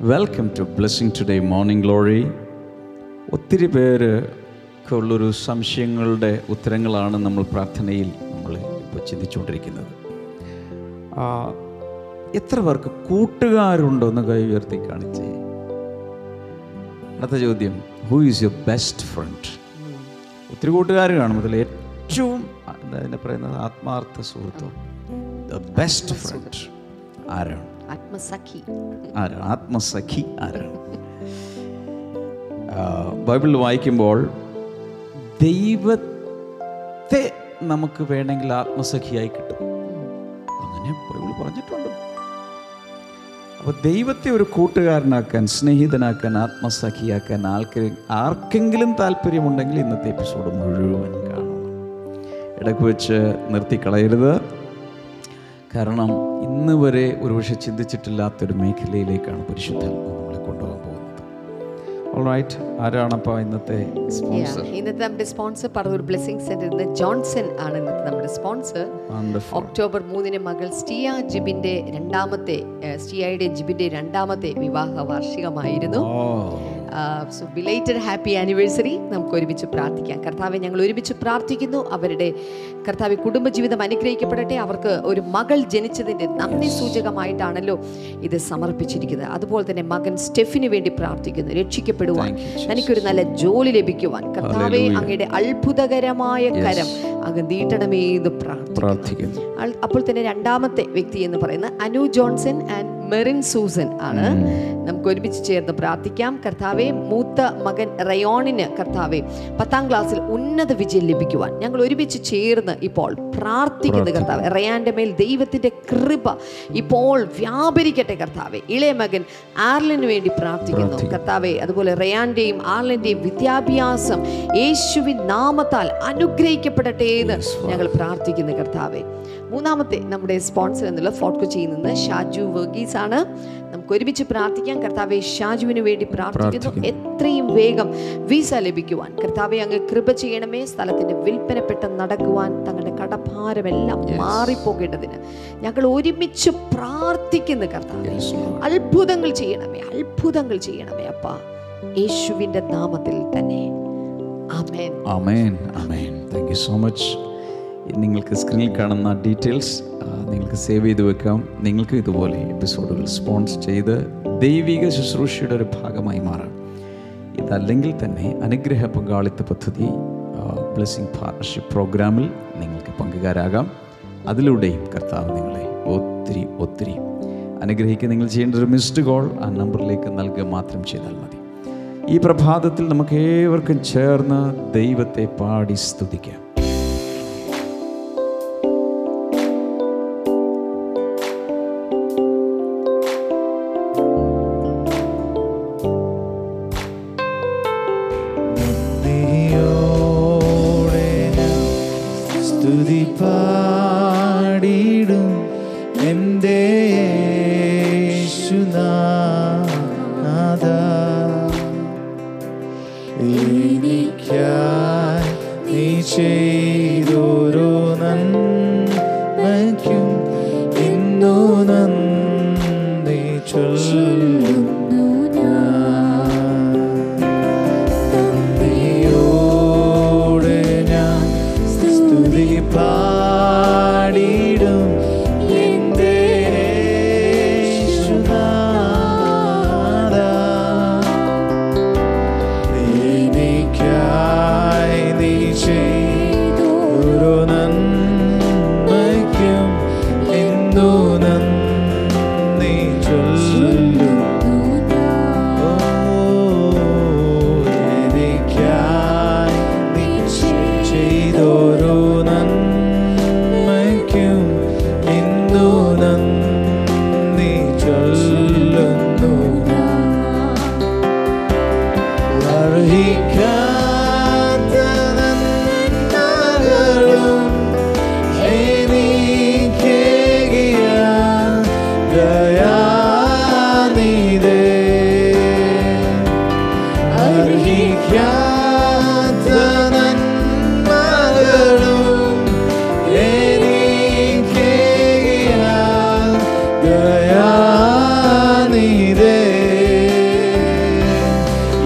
Welcome to blessing today morning glory ഒത്തിരി പേര് ഉള്ളൊരു സംശയങ്ങളുടെ ഉത്തരങ്ങളാണ് നമ്മൾ പ്രാർത്ഥനയിൽ നമ്മൾ ഇപ്പോൾ ചിന്തിച്ചുകൊണ്ടിരിക്കുന്നത്. എത്ര പേർക്ക് കൂട്ടുകാരുണ്ടോ എന്ന് കൈ ഉയർത്തി കാണിച്ച്. അടുത്ത ചോദ്യം who is your best friend ഒത്തിരി കൂട്ടുകാർ കാണും. അതിൽ ഏറ്റവും എന്താ പറയുന്നത്? ആത്മാർത്ഥ സുഹൃത്തോ? ദ ബെസ്റ്റ് ഫ്രണ്ട് ആരാണ്? ആത്മസഖി. ആരാണ്? ആത്മസഖി ആരാണ്? ബൈബിൾ വായിക്കുമ്പോൾ ദൈവത്തെ നമുക്ക് വേണമെങ്കിൽ ആത്മസഖിയായി കിട്ടും. അങ്ങനെ ബൈബിൾ പറഞ്ഞിട്ടുണ്ട്. അപ്പോൾ ദൈവത്തെ ഒരു കൂട്ടുകാരനാക്കാൻ സ്നേഹിതനാക്കാൻ ആത്മസഖിയാക്കാൻ ആൾക്ക് ആർക്കെങ്കിലും താല്പര്യമുണ്ടെങ്കിൽ ഇന്നത്തെ എപ്പിസോഡ് മുഴുവൻ കാണണം ഇടയ്ക്ക് വെച്ച് നിർത്തിക്കളയരുത്. കാരണം ഇന്ന് വരെ ഒരുപക്ഷെ ചിന്തിച്ചിട്ടില്ലാത്തൊരു മേഖലയിലേക്കാണ് പരിശുദ്ധ നമ്മളെ കൊണ്ടുപോകാൻ പോകുന്നത്. ഓൾറൈറ്റ് ആരാണപ്പോൾ ഇന്നത്തെ സ്പോൺസർ ഇന്നത്തെ നമ്മുടെ സ്പോൺസർ പറവൂർ ബ്ലെസ്സിംഗ് സെന്ററിൽ ജോൺസൺ ആണ് ഇന്നത്തെ നമ്മുടെ സ്പോൺസർ ഒക്ടോബർ മൂന്നിന് മകൾ സ്റ്റിയ ജിബിന്റെ രണ്ടാമത്തെ സ്റ്റിയയുടെ ജിബിന്റെ രണ്ടാമത്തെ വിവാഹ വാർഷികമായിരുന്നു. Oh so belated happy anniversary നമുക്ക് ഒരുമിച്ച് പ്രാർത്ഥിക്കാം. കർത്താവെ ഞങ്ങൾ ഒരുമിച്ച് പ്രാർത്ഥിക്കുന്നു. അവരുടെ കർത്താവ് കുടുംബജീവിതം അനുഗ്രഹിക്കപ്പെടട്ടെ. അവർക്ക് ഒരു മകൾ ജനിച്ചതിന്റെ നന്ദി സൂചകമായിട്ടാണല്ലോ ഇത് സമർപ്പിച്ചിരിക്കുന്നത്. അതുപോലെ തന്നെ മകൻ സ്റ്റെഫിന് വേണ്ടി പ്രാർത്ഥിക്കുന്നു. രക്ഷിക്കപ്പെടുവാൻ. തനിക്കൊരു നല്ല ജോലി ലഭിക്കുവാൻ. കർത്താവെ അങ്ങയുടെ അത്ഭുതകരമായ കരം അങ്ങ് നീട്ടണമേ എന്ന് പ്രാർത്ഥിക്കുന്നു. പ്രാർത്ഥിക്കുന്നു. അപ്പോൾ തന്നെ രണ്ടാമത്തെ വ്യക്തി എന്ന് പറയുന്നത് Anu Johnson and Merin Susan ആണ്. നമുക്ക് ഒരുമിച്ച് ചേർന്ന് പ്രാർത്ഥിക്കാം. കർത്താവെ മൂത്ത മകൻ റയോണിന് കർത്താവെ പത്താം ക്ലാസ്സിൽ ഉന്നത വിജയം ലഭിക്കുവാൻ ഞങ്ങൾ ഒരുമിച്ച് ചേർന്ന് ഇപ്പോൾ പ്രാർത്ഥിക്കുന്നു കർത്താവ്. റയാന്റെ മേൽ ദൈവത്തിന്റെ കൃപ ഇപ്പോൾ വ്യാപരിക്കട്ടെ കർത്താവെ. ഇളയ മകൻ ആർലിന് വേണ്ടി പ്രാർത്ഥിക്കുന്നു. കർത്താവെ അതുപോലെ റയാന്റെയും ആർലിന്റെയും വിദ്യാഭ്യാസം യേശുവിൻ നാമത്താൽ അനുഗ്രഹിക്കപ്പെടട്ടെ എന്ന് ഞങ്ങൾ പ്രാർത്ഥിക്കുന്നു കർത്താവെ. മൂന്നാമത്തെ നമ്മുടെ സ്പോൺസർ എന്നുള്ള ഫോർട്ട് കൊച്ചിയിൽ നിന്ന് ഷാജു വർഗീസ് ആണ്. നമുക്ക് ഒരുമിച്ച് പ്രാർത്ഥിക്കാം. കർത്താവെ ഷാജുവിന് വേണ്ടി പ്രാർത്ഥിക്കുന്നു. എത്രയും വേഗം വിസ ലഭിക്കുവാൻ. കർത്താവെ അങ്ങ് കൃപ ചെയ്യണമേ. സ്ഥലത്തിന്റെ വിൽപ്പന പെട്ടെന്ന് നടക്കുവാൻ തങ്ങളുടെ കടഭാരമെല്ലാം മാറിപ്പോകേണ്ടതിന് ഞങ്ങൾ ഒരുമിച്ച് പ്രാർത്ഥിക്കുന്നു കർത്താവെ. അത്ഭുതങ്ങൾ ചെയ്യണമേ. അത്ഭുതങ്ങൾ ചെയ്യണമേ അപ്പ. യേശുവിന്റെ നാമത്തിൽ തന്നെ. ആമേൻ. ആമേൻ. ആമേൻ. താങ്ക് യു സോ മച്ച് നിങ്ങൾക്ക് സ്ക്രീനിൽ കാണുന്ന ഡീറ്റെയിൽസ് നിങ്ങൾക്ക് സേവ് ചെയ്ത് വെക്കാം. നിങ്ങൾക്ക് ഇതുപോലെ എപ്പിസോഡുകൾ സ്പോൺസ് ചെയ്ത് ദൈവിക ശുശ്രൂഷയുടെ ഒരു ഭാഗമായി മാറാം. ഇതല്ലെങ്കിൽ തന്നെ അനുഗ്രഹ പങ്കാളിത്ത പദ്ധതി ബ്ലെസ്സിങ് പാർട്ണർഷിപ്പ് പ്രോഗ്രാമിൽ നിങ്ങൾക്ക് പങ്കുകാരാകാം. അതിലൂടെയും കർത്താവ് നിങ്ങളെ ഒത്തിരി ഒത്തിരി അനുഗ്രഹിക്കുക നിങ്ങൾ ചെയ്യേണ്ട ഒരു മിസ്ഡ് കോൾ ആ നമ്പറിലേക്ക് നൽകുക മാത്രം ചെയ്താൽ മതി. ഈ പ്രഭാതത്തിൽ നമുക്ക് ഏവർക്കും ചേർന്ന് ദൈവത്തെ പാടി സ്തുതിക്കാം.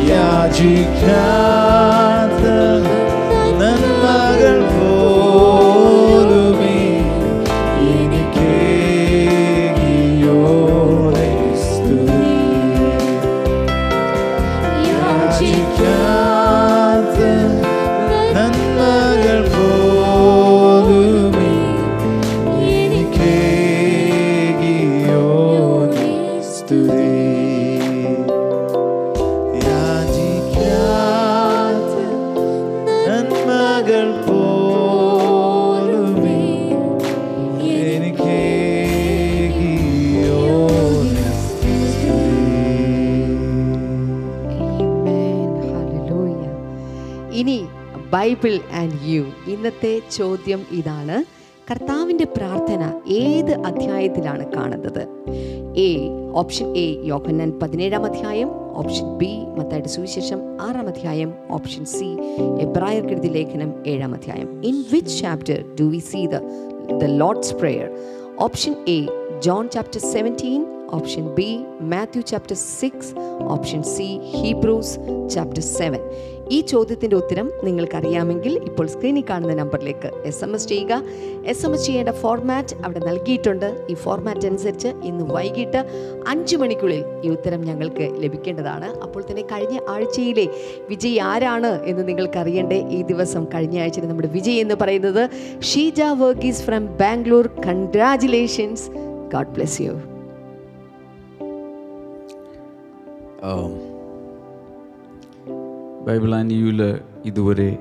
e há de cá. Bible and you. ഇന്നത്തെ ചോദ്യം ഇതാണ്. കർത്താവിന്റെ പ്രാർത്ഥന ഏത് അധ്യായത്തിലാണ് കാണുന്നത്? എ ഓപ്ഷൻ എ യോഹന്നാൻ പതിനേഴാം അധ്യായം. ഓപ്ഷൻ ബി മത്തായിട്ട് സുവിശേഷം ആറാം അധ്യായം. ഓപ്ഷൻ സി എബ്രായർക്കെഴുതി ലേഖനം ഏഴാം അധ്യായം. In which chapter do we see the the Lord's prayer option A John chapter seventeen option B Matthew chapter six option C Hebrews chapter seven ഈ ചോദ്യത്തിന്റെ ഉത്തരം നിങ്ങൾക്കറിയാമെങ്കിൽ ഇപ്പോൾ സ്ക്രീനിൽ കാണുന്ന നമ്പറിലേക്ക് എസ് എം എസ് ചെയ്യുക. എസ് എം എസ് ചെയ്യേണ്ട ഫോർമാറ്റ് അവിടെ നൽകിയിട്ടുണ്ട്. ഈ ഫോർമാറ്റ് അനുസരിച്ച് ഇന്ന് വൈകിട്ട് അഞ്ച് മണിക്കുള്ളിൽ ഈ ഉത്തരം ഞങ്ങൾക്ക് ലഭിക്കേണ്ടതാണ്. അപ്പോൾ തന്നെ കഴിഞ്ഞ ആഴ്ചയിലെ വിജയ് ആരാണ് എന്ന് നിങ്ങൾക്ക് അറിയണ്ടേ ഈ ദിവസം കഴിഞ്ഞ ആഴ്ചയിൽ നമ്മുടെ വിജയ് എന്ന് പറയുന്നത് Sheeja Varghese from Bangalore congratulations God bless you Bible and യുവിൽ ഇതുവരെ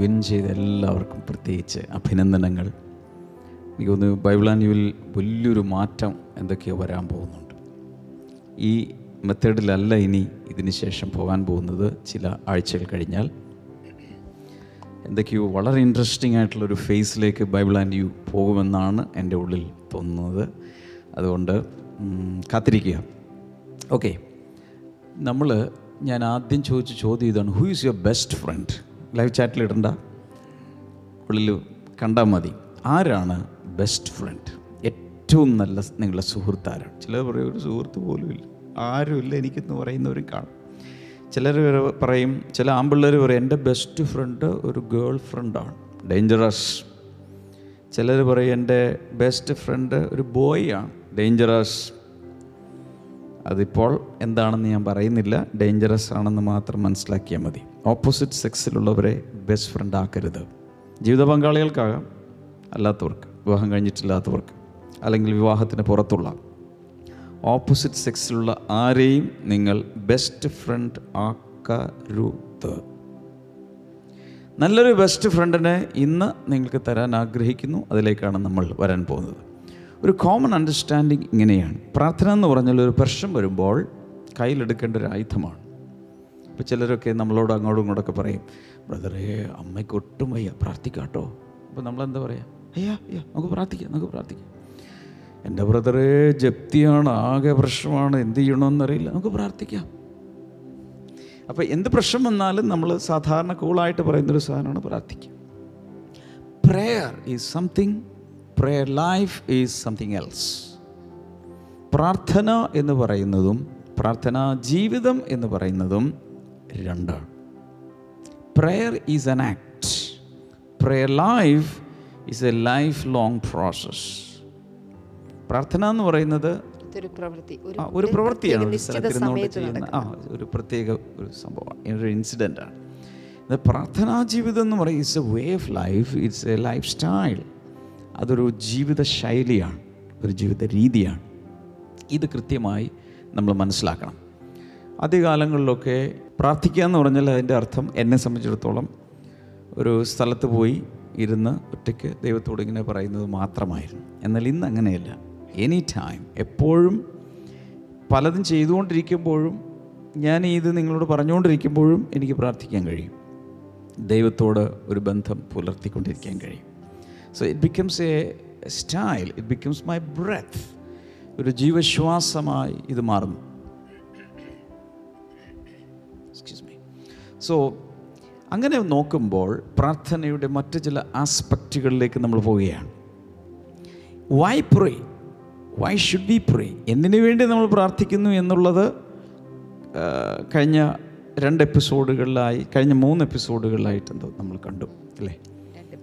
വിൻ ചെയ്ത എല്ലാവർക്കും പ്രത്യേകിച്ച് അഭിനന്ദനങ്ങൾ. എനിക്ക് തോന്നുന്നു ബൈബിൾ ആൻഡ് യുവിൽ വലിയൊരു മാറ്റം എന്തൊക്കെയോ വരാൻ പോകുന്നുണ്ട്. ഈ മെത്തേഡിലല്ല ഇനി ഇതിന് ശേഷം പോകാൻ പോകുന്നത്. ചില ആഴ്ചകൾ കഴിഞ്ഞാൽ എന്തൊക്കെയോ വളരെ ഇൻട്രസ്റ്റിംഗ് ആയിട്ടുള്ളൊരു ഫേസിലേക്ക് ബൈബിൾ ആൻഡ് യു പോകുമെന്നാണ് എന്റെ ഉള്ളിൽ തോന്നുന്നത്. അതുകൊണ്ട് കാത്തിരിക്കുക. ഓക്കെ നമ്മൾ ഞാൻ ആദ്യം ചോദിച്ച ചോദ്യം ഇതാണ്. Who is your best friend live ചാറ്റിൽ ഇടണ്ട. ഉള്ളിൽ കണ്ടാൽ മതി. ആരാണ് ബെസ്റ്റ് ഫ്രണ്ട് ഏറ്റവും നല്ല നിങ്ങളുടെ സുഹൃത്ത് ആരാണ് ചിലർ പറയും ഒരു സുഹൃത്ത് പോലും ഇല്ല. ആരുമില്ല എനിക്കെന്ന് പറയുന്നവരും കാണും. ചിലർ പറയും ചില ആമ്പിള്ളേർ പറയും എന്റെ ബെസ്റ്റ് ഫ്രണ്ട് ഒരു ഗേൾ ഫ്രണ്ടാണ് ഡേഞ്ചറസ് ചിലർ പറയും എന്റെ ബെസ്റ്റ് ഫ്രണ്ട് ഒരു ബോയ് ആണ്. ഡേഞ്ചറസ് അതിപ്പോൾ എന്താണെന്ന് ഞാൻ പറയുന്നില്ല. ഡേഞ്ചറസ് ആണെന്ന് മാത്രം മനസ്സിലാക്കിയാൽ മതി. ഓപ്പോസിറ്റ് സെക്സിലുള്ളവരെ ബെസ്റ്റ് ഫ്രണ്ട് ആക്കരുത്. ജീവിത പങ്കാളികൾക്കാകാം. അല്ലാത്തവർക്ക് വിവാഹം കഴിഞ്ഞിട്ടില്ലാത്തവർക്ക് അല്ലെങ്കിൽ വിവാഹത്തിന് പുറത്തുള്ള. ഓപ്പോസിറ്റ് സെക്സിലുള്ള ആരെയും നിങ്ങൾ ബെസ്റ്റ് ഫ്രണ്ട് ആക്കരുത്. നല്ലൊരു ബെസ്റ്റ് ഫ്രണ്ടിനെ ഇന്ന് നിങ്ങൾക്ക് തരാൻ ആഗ്രഹിക്കുന്നു. അതിലേക്കാണ് നമ്മൾ വരാൻ പോകുന്നത്. ഒരു കോമൺ അണ്ടർസ്റ്റാൻഡിങ് ഇങ്ങനെയാണ്. പ്രാർത്ഥന എന്ന് പറഞ്ഞാൽ ഒരു പ്രശ്നം വരുമ്പോൾ കയ്യിലെടുക്കേണ്ട ഒരു ആയുധമാണ്. ഇപ്പോൾ ചിലരൊക്കെ നമ്മളോട് അങ്ങോട്ടും ഇങ്ങോട്ടൊക്കെ പറയും ബ്രദറേ അമ്മയ്ക്ക് ഒട്ടും വയ്യ പ്രാർത്ഥിക്കാട്ടോ. അപ്പോൾ നമ്മളെന്താ പറയുക അയ്യാ അയ്യാ നമുക്ക് പ്രാർത്ഥിക്കാം നമുക്ക് പ്രാർത്ഥിക്കാം. എന്റെ ബ്രദറേ ജപ്തിയാണ് ആകെ പ്രശ്നമാണ് എന്ത് ചെയ്യണമെന്നറിയില്ല നമുക്ക് പ്രാർത്ഥിക്കാം. അപ്പോൾ എന്ത് പ്രശ്നം വന്നാലും നമ്മൾ സാധാരണ കൂളായിട്ട് പറയുന്നൊരു സാധനമാണ് പ്രാർത്ഥിക്കുക. Prayer is something prayer life is something else പ്രാർത്ഥന എന്ന് പറയുന്നതും പ്രാർത്ഥനാ ജീവിതം എന്ന് പറയുന്നതും രണ്ടാണ്. Prayer is an act prayer life is a lifelong process പ്രാർത്ഥന എന്ന് പറയുന്നത് ഒരു പ്രവൃത്തിയാണ്. ഒരു സ്ഥലത്തിരുന്നുകൊണ്ട് ചെയ്യുന്ന ആ ഒരു പ്രത്യേക ഒരു സംഭവമാണ്. ഒരു ഇൻസിഡന്റാണ് പ്രാർത്ഥനാ ജീവിതം എന്ന് പറയും it's a way of life it's a lifestyle അതൊരു ജീവിത ശൈലിയാണ് ഒരു ജീവിത രീതിയാണ് ഇത് കൃത്യമായി നമ്മൾ മനസ്സിലാക്കണം. ആദ്യകാലങ്ങളിലൊക്കെ പ്രാർത്ഥിക്കുക എന്ന് പറഞ്ഞാൽ അതിന്റെ അർത്ഥം എന്നെ സംബന്ധിച്ചിടത്തോളം ഒരു സ്ഥലത്ത് പോയി ഇരുന്ന് ഒറ്റയ്ക്ക് ദൈവത്തോട് ഇങ്ങനെ പറയുന്നത് മാത്രമായിരുന്നു. എന്നാൽ ഇന്ന് അങ്ങനെയല്ല. എനി ടൈം എപ്പോഴും പലതും ചെയ്തുകൊണ്ടിരിക്കുമ്പോഴും ഞാൻ ഇത് നിങ്ങളോട് പറഞ്ഞുകൊണ്ടിരിക്കുമ്പോഴും എനിക്ക് പ്രാർത്ഥിക്കാൻ കഴിയും. ദൈവത്തോട് ഒരു ബന്ധം പുലർത്തിക്കൊണ്ടിരിക്കാൻ കഴിയും. So it becomes a style it becomes my breath ഒരു ജീവശ്വാസമായി ഇത് മാറുന്നു. സോ അങ്ങനെ നോക്കുമ്പോൾ പ്രാർത്ഥനയുടെ മറ്റ് ചില ആസ്പെക്റ്റുകളിലേക്ക് നമ്മൾ പോവുകയാണ്. Why pray why should be pray എന്തിനു വേണ്ടി നമ്മൾ പ്രാർത്ഥിക്കുന്നു എന്നുള്ളത് കഴിഞ്ഞ രണ്ട് എപ്പിസോഡുകളിലായി കഴിഞ്ഞ മൂന്ന് എപ്പിസോഡുകളിലായിട്ട് നമ്മൾ കണ്ടു അല്ലേ?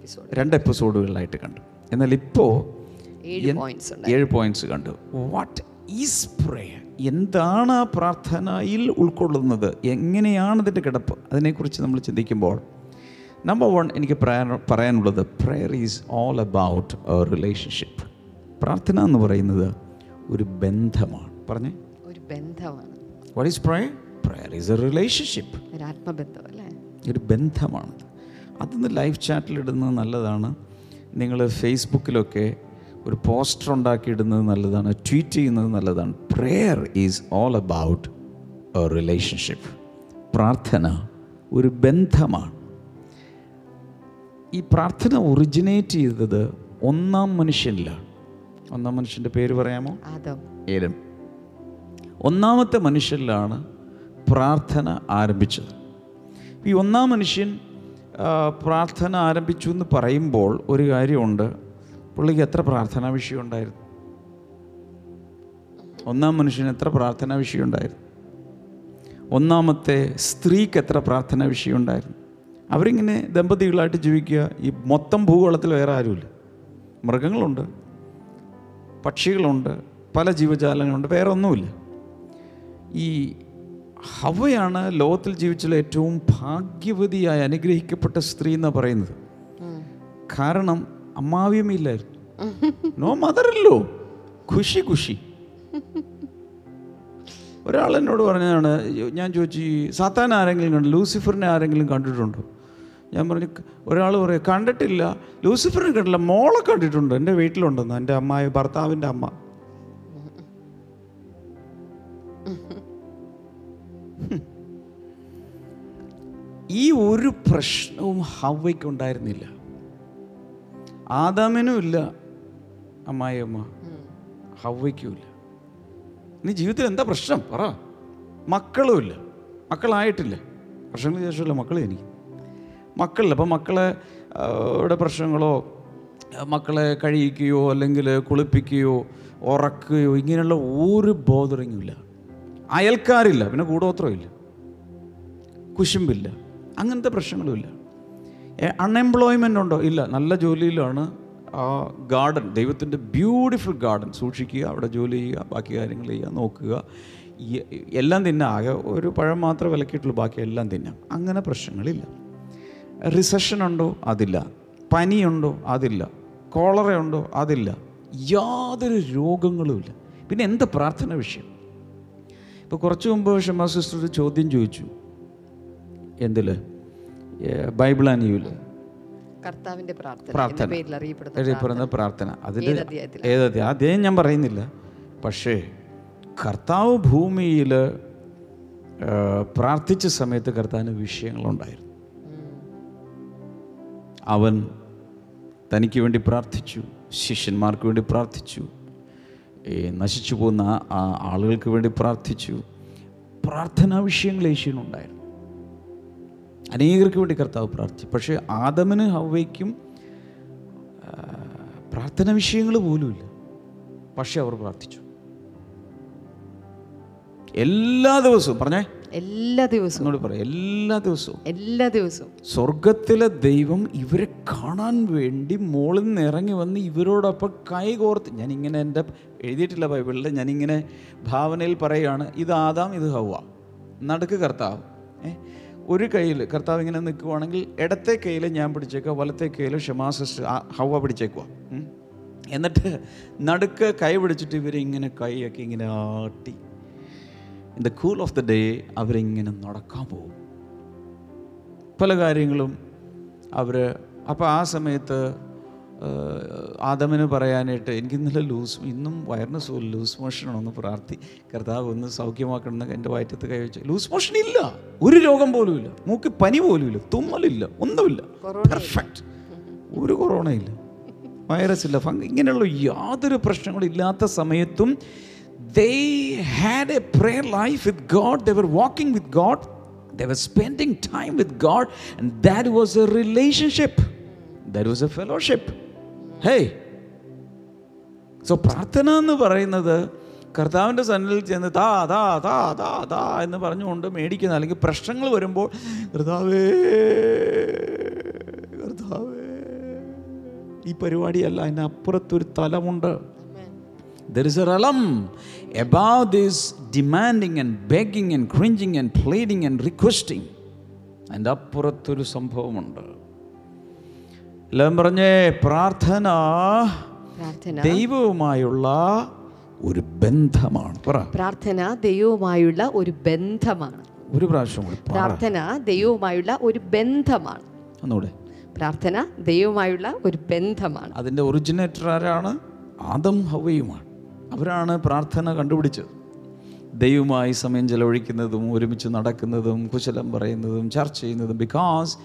എപ്പിസോഡ് രണ്ട് എപ്പിസോഡുകളിലായിട്ട് കണ്ടു. എന്നാൽ ഇപ്പോൾ ഏഴ് പോയിന്റ്സ് ഉണ്ട്. ഏഴ് പോയിന്റ്സ് കണ്ടു. വാട്ട് ഈസ് പ്രേയർ എന്താണ് ആ പ്രാർത്ഥനയിൽ ഉൾക്കൊള്ളുന്നത്? എങ്ങനെയാണ് ഇതിന്റെ കിടപ്പ്? അതിനെക്കുറിച്ച് നമ്മൾ ചിന്തിക്കുമ്പോൾ നമ്പർ വൺ എനിക്ക് പറയാനുള്ളത് prayer is all about a relationship പ്രാർത്ഥന എന്ന് പറയുന്നത് ഒരു ബന്ധമാണ്. പറഞ്ഞേ. ഒരു ബന്ധമാണ്. What is prayer prayer is a relationship ഒരു ആത്മബന്ധം അല്ലേ? ഒരു ബന്ധമാണത് അതൊന്ന് ലൈവ് ചാറ്റിലിടുന്നത് നല്ലതാണ്. നിങ്ങൾ ഫേസ്ബുക്കിലൊക്കെ ഒരു പോസ്റ്റർ ഉണ്ടാക്കിയിടുന്നത് നല്ലതാണ് ട്വീറ്റ് ചെയ്യുന്നത് നല്ലതാണ്. Prayer is all about relationship പ്രാർത്ഥന ഒരു ബന്ധമാണ്. ഈ പ്രാർത്ഥന ഒറിജിനേറ്റ് ചെയ്തത് ഒന്നാം മനുഷ്യനിലാണ്. ഒന്നാം മനുഷ്യന്റെ പേര് പറയാമോ? ഏലം. ഒന്നാമത്തെ മനുഷ്യനിലാണ് പ്രാർത്ഥന ആരംഭിച്ചത്. ഈ ഒന്നാം മനുഷ്യൻ പ്രാർത്ഥന ആരംഭിച്ചു എന്ന് പറയുമ്പോൾ ഒരു കാര്യമുണ്ട്. പുള്ളിക്ക് എത്ര പ്രാർത്ഥനാ വിഷയം ഉണ്ടായിരുന്നു? ഒന്നാം മനുഷ്യന് എത്ര പ്രാർത്ഥനാ വിഷയം ഉണ്ടായിരുന്നു? ഒന്നാമത്തെ സ്ത്രീക്ക് എത്ര പ്രാർത്ഥനാ വിഷയം ഉണ്ടായിരുന്നു? അവരിങ്ങനെ ദമ്പതികളായിട്ട് ജീവിക്കുക. ഈ മൊത്തം ഭൂഗോളത്തിൽ വേറെ ആരുമില്ല. മൃഗങ്ങളുണ്ട് പക്ഷികളുണ്ട് പല ജീവജാലങ്ങളുണ്ട് വേറെ ഒന്നുമില്ല ഈ ഹവയാണ് ലോകത്തിൽ ജീവിച്ചുള്ള ഏറ്റവും ഭാഗ്യവതിയായ അനുഗ്രഹിക്കപ്പെട്ട സ്ത്രീ എന്ന് പറയുന്നത്. കാരണം അമ്മാവിയമ്മയില്ലായിരുന്നു നോ മദറല്ലോ ഖുഷി ഖുഷി ഒരാൾ എന്നോട് പറഞ്ഞതാണ് ഞാൻ ചോദിച്ചു "ഈ സാത്താൻ ആരെങ്കിലും കണ്ടു ലൂസിഫറിനെ ആരെങ്കിലും കണ്ടിട്ടുണ്ടോ? ഞാൻ പറഞ്ഞു ഒരാൾ പറയും കണ്ടിട്ടില്ല. ലൂസിഫറിനെ കണ്ടില്ല മോളെ കണ്ടിട്ടുണ്ട്. എന്റെ വീട്ടിലുണ്ടെന്ന് എന്റെ അമ്മായി ഭർത്താവിന്റെ അമ്മ. ഈ ഒരു പ്രശ്നവും ഹവയ്ക്ക് ഉണ്ടായിരുന്നില്ല. ആദാമിനും ഇല്ല അമ്മായിയമ്മ. ഹവയ്ക്കും ഇല്ല. നീ ജീവിതത്തിൽ എന്താ പ്രശ്നം? പറ. മക്കളും ഇല്ല. മക്കളായിട്ടില്ല. വർഷങ്ങൾക്ക് ശേഷമല്ല മക്കൾ എനിക്ക് മക്കളില്ല. അപ്പം മക്കളെ യുടെ പ്രശ്നങ്ങളോ മക്കളെ കഴിയിക്കുകയോ അല്ലെങ്കിൽ കുളിപ്പിക്കുകയോ ഉറക്കുകയോ ഇങ്ങനെയുള്ള ഒരു ബോധറിങ്ങും ഇല്ല. അയൽക്കാരില്ല പിന്നെ കൂടോത്രമില്ല കുശുമ്പില്ല അങ്ങനത്തെ പ്രശ്നങ്ങളുമില്ല. അൺഎംപ്ലോയ്മെന്റ് ഉണ്ടോ? ഇല്ല നല്ല ജോലിയിലാണ് ആ ഗാർഡൻ ദൈവത്തിന്റെ ബ്യൂട്ടിഫുൾ ഗാർഡൻ സൂക്ഷിക്കുക അവിടെ ജോലി ചെയ്യുക ബാക്കി കാര്യങ്ങൾ ചെയ്യുക നോക്കുക. എല്ലാം തിന്നാം ആകെ ഒരു പഴം മാത്രം വിലക്കിയിട്ടുള്ളൂ ബാക്കി എല്ലാം തിന്നാം. അങ്ങനെ പ്രശ്നങ്ങളില്ല. റിസഷൻ ഉണ്ടോ? അതില്ല. പനിയുണ്ടോ? അതില്ല. കോളറ ഉണ്ടോ? അതില്ല. യാതൊരു രോഗങ്ങളുമില്ല. പിന്നെ എന്താ പ്രാർത്ഥന വിഷയം? ഇപ്പോൾ കുറച്ച് മുമ്പ് ഷമാ സിസ്റ്റർ ഒരു ചോദ്യം ചോദിച്ചു. എന്തിൽ? ബൈബിൾ ആനിയൂൽ കർത്താവിന്റെ പ്രാർത്ഥന പ്രാർത്ഥന. അറിയപ്പെടുന്ന അതിൽ ഏത് അദ്ദേഹം ഞാൻ പറയുന്നില്ല. പക്ഷേ കർത്താവ് ഭൂമിയിൽ പ്രാർത്ഥിച്ച സമയത്ത് കർത്താവിന് വിഷയങ്ങളുണ്ടായിരുന്നു. അവൻ തനിക്ക് വേണ്ടി പ്രാർത്ഥിച്ചു ശിഷ്യന്മാർക്ക് വേണ്ടി പ്രാർത്ഥിച്ചു. നശിച്ചു പോകുന്ന ആ- ആളുകൾക്ക് വേണ്ടി പ്രാർത്ഥിച്ചു. പ്രാർത്ഥനാ വിഷയങ്ങൾ യേശുവിനുണ്ടായിരുന്നു അനേകർക്ക് വേണ്ടി കർത്താവ് പ്രാർത്ഥിച്ചു. പക്ഷേ ആദമന് ഹവയ്ക്കും പ്രാർത്ഥന വിഷയങ്ങൾ പോലുമില്ല. പക്ഷെ അവർ പ്രാർത്ഥിച്ചു. എല്ലാ ദിവസവും പറഞ്ഞേ. എല്ലാ ദിവസവും. എന്നോട് പറയാം എല്ലാ ദിവസവും. എല്ലാ ദിവസവും. സ്വർഗത്തിലെ ദൈവം ഇവരെ കാണാൻ വേണ്ടി മോളിൽ നിന്ന് ഇറങ്ങി വന്ന് ഇവരോടൊപ്പം കൈ കോർത്ത് ഞാനിങ്ങനെ എന്റെ എഴുതിയിട്ടില്ല ബൈബിളിൽ ഞാനിങ്ങനെ ഭാവനയിൽ പറയുകയാണ് ഇത് ആദാം ഇത് ഹവ. നടുക്ക് കർത്താവ് ഏ? ഒരു കയ്യിൽ കർത്താവ് ഇങ്ങനെ നിൽക്കുവാണെങ്കിൽ ഇടത്തെ കയ്യിൽ ഞാൻ പിടിച്ചേക്കുക വലത്തെ കയ്യിൽ ഷമാസസ് ഹവ പിടിച്ചേക്കുക എന്നിട്ട് നടുക്ക് കൈ പിടിച്ചിട്ട് ഇവരിങ്ങനെ കൈയൊക്കെ ഇങ്ങനെ ആട്ടി. In the cool of the day അവരിങ്ങനെ നടക്കാൻ പോകും. പല കാര്യങ്ങളും അവർ അപ്പോൾ ആ സമയത്ത് ആദമിന് പറയാനായിട്ട് എനിക്ക് ഇന്നലെ ലൂസ് ഇന്നും വയറിന് സോ ലൂസ് മോഷനാണെന്ന് പ്രാർത്ഥി. കർത്താവ് ഒന്ന് സൗഖ്യമാക്കണമെന്ന് എന്റെ വയറ്റത്ത് കൈവച്ചു ലൂസ് മോഷൻ ഇല്ല. ഒരു രോഗം പോലും ഇല്ല. മൂക്ക് പനി പോലും ഇല്ല. തുമ്മലില്ല ഒന്നുമില്ല. പെർഫെക്റ്റ് ഒരു കൊറോണയില്ല വൈറസ് ഇല്ല. ഫംഗ ഇങ്ങനെയുള്ള യാതൊരു പ്രശ്നങ്ങളും ഇല്ലാത്ത സമയത്തും they had a prayer life with God they were walking with God they were spending time with God and that was a relationship that was a fellowship hey so പ്രാർത്ഥന എന്ന് പറയുന്നത് കർത്താവിന്റെ സന്നിൽ ചെന്ന് താ താ താ താ താ എന്ന് പറഞ്ഞുകൊണ്ട് മേടിക്കുന്ന അല്ലെങ്കിൽ പ്രശ്നങ്ങൾ വരുമ്പോൾ കർത്താവേ കർത്താവേ. ഈ പരിപാടിയല്ല അതിനപ്പുറത്തൊരു തലമുണ്ട്. There is a realm above this demanding and begging and cringing and pleading and requesting. അതിന്റെ അപ്പുറത്തൊരു സംഭവമുണ്ട്. എല്ലാം പറഞ്ഞേ പ്രാർത്ഥന ദൈവവുമായുള്ള ഒരു ബന്ധമാണ്. പ്രാർത്ഥന ദൈവവുമായുള്ള ഒരു ബന്ധമാണ്. ഒരു പ്രാവശ്യം പ്രാർത്ഥന ദൈവവുമായുള്ള ഒരു ബന്ധമാണ്. ഒന്നുകൂടെ. പ്രാർത്ഥന ദൈവവുമായുള്ള ഒരു ബന്ധമാണ്. അതിന്റെ ഒറിജിനേറ്റർ ആരാണ്? ആദം ഹവയുമാണ്. അവരാണ് പ്രാർത്ഥന കണ്ടുപിടിച്ചത്. ദൈവമായി സമയം ചെലവഴിക്കുന്നതും ഒരുമിച്ച് നടക്കുന്നതും കുശലം പറയുന്നതും ചർച്ച ചെയ്യുന്നതും because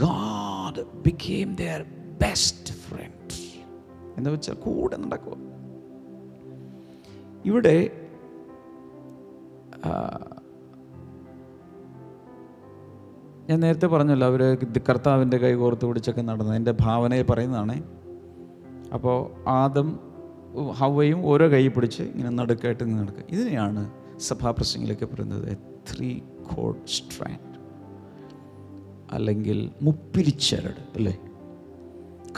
God became their best friend എന്ന് വെച്ചാൽ കൂടെ നടക്കുക. ഇവിടെ ഞാൻ നേരത്തെ പറഞ്ഞല്ലോ അവർ കർത്താവിന്റെ കൈ കോർത്ത് പിടിച്ചൊക്കെ നടന്നത് എന്റെ ഭാവനയെ പറയുന്നതാണേ. അപ്പോൾ ആദം ഹവയും ഓരോ കൈ പിടിച്ച് ഇങ്ങനെ നടുക്കായിട്ട് ഇങ്ങനെ നടക്കുക. ഇതിനെയാണ് സഭാപ്രസംഗിലൊക്കെ പറയുന്നത് ത്രീ കോഡ് സ്ട്രാൻഡ് അല്ലെങ്കിൽ മുപ്പിരിച്ചരട് അല്ലേ?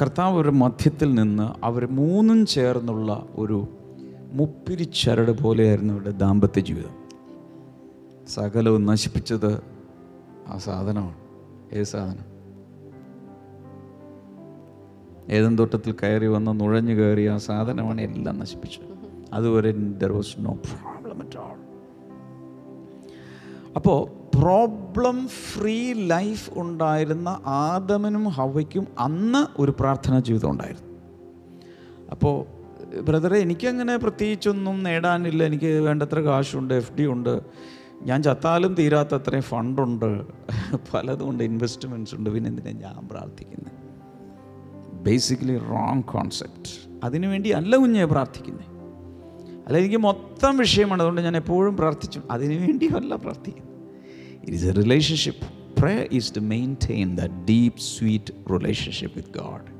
കർത്താവ് ഒരു മധ്യത്തിൽ നിന്ന് അവർ മൂന്നും ചേർന്നുള്ള ഒരു മുപ്പിരിച്ചരട് പോലെയായിരുന്നു അവരുടെ ദാമ്പത്യ ജീവിതം. സകലവും നശിപ്പിച്ചത് ആ സാധനമാണ്. ഏത് സാധനം? ഏതും തോട്ടത്തിൽ കയറി വന്ന് നുഴഞ്ഞു കയറി ആ സാധനമാണ് എല്ലാം നശിപ്പിച്ചത്. അതുവരെ was no problem at all അപ്പോൾ പ്രോബ്ലം ഫ്രീ ലൈഫ് ഉണ്ടായിരുന്ന ആദമനും ഹവയ്ക്കും അന്ന് ഒരു പ്രാർത്ഥനാ ജീവിതം ഉണ്ടായിരുന്നു. അപ്പോൾ ബ്രദറെ എനിക്കങ്ങനെ പ്രത്യേകിച്ചൊന്നും നേടാനില്ല. എനിക്ക് വേണ്ടത്ര കാശുണ്ട് എഫ് ഡി ഉണ്ട്. ഞാൻ ചത്താലും തീരാത്തത്രയും ഫണ്ടുണ്ട്. പലതും ഉണ്ട് ഇൻവെസ്റ്റ്മെന്റ്സ് ഉണ്ട്. പിന്നെ എന്തിനാണ് ഞാൻ പ്രാർത്ഥിക്കുന്നത് ബേസിക്കലി റോങ് കോൺസെപ്റ്റ് അതിനുവേണ്ടി അല്ല കുഞ്ഞെ പ്രാർത്ഥിക്കുന്നത് അല്ല എനിക്ക് മൊത്തം വിഷയമാണ്. അതുകൊണ്ട് ഞാൻ എപ്പോഴും പ്രാർത്ഥിച്ചു. അതിനുവേണ്ടിയല്ല പ്രാർത്ഥിക്കുന്നത്. It is a relationship pray is to maintain the deep sweet relationship with God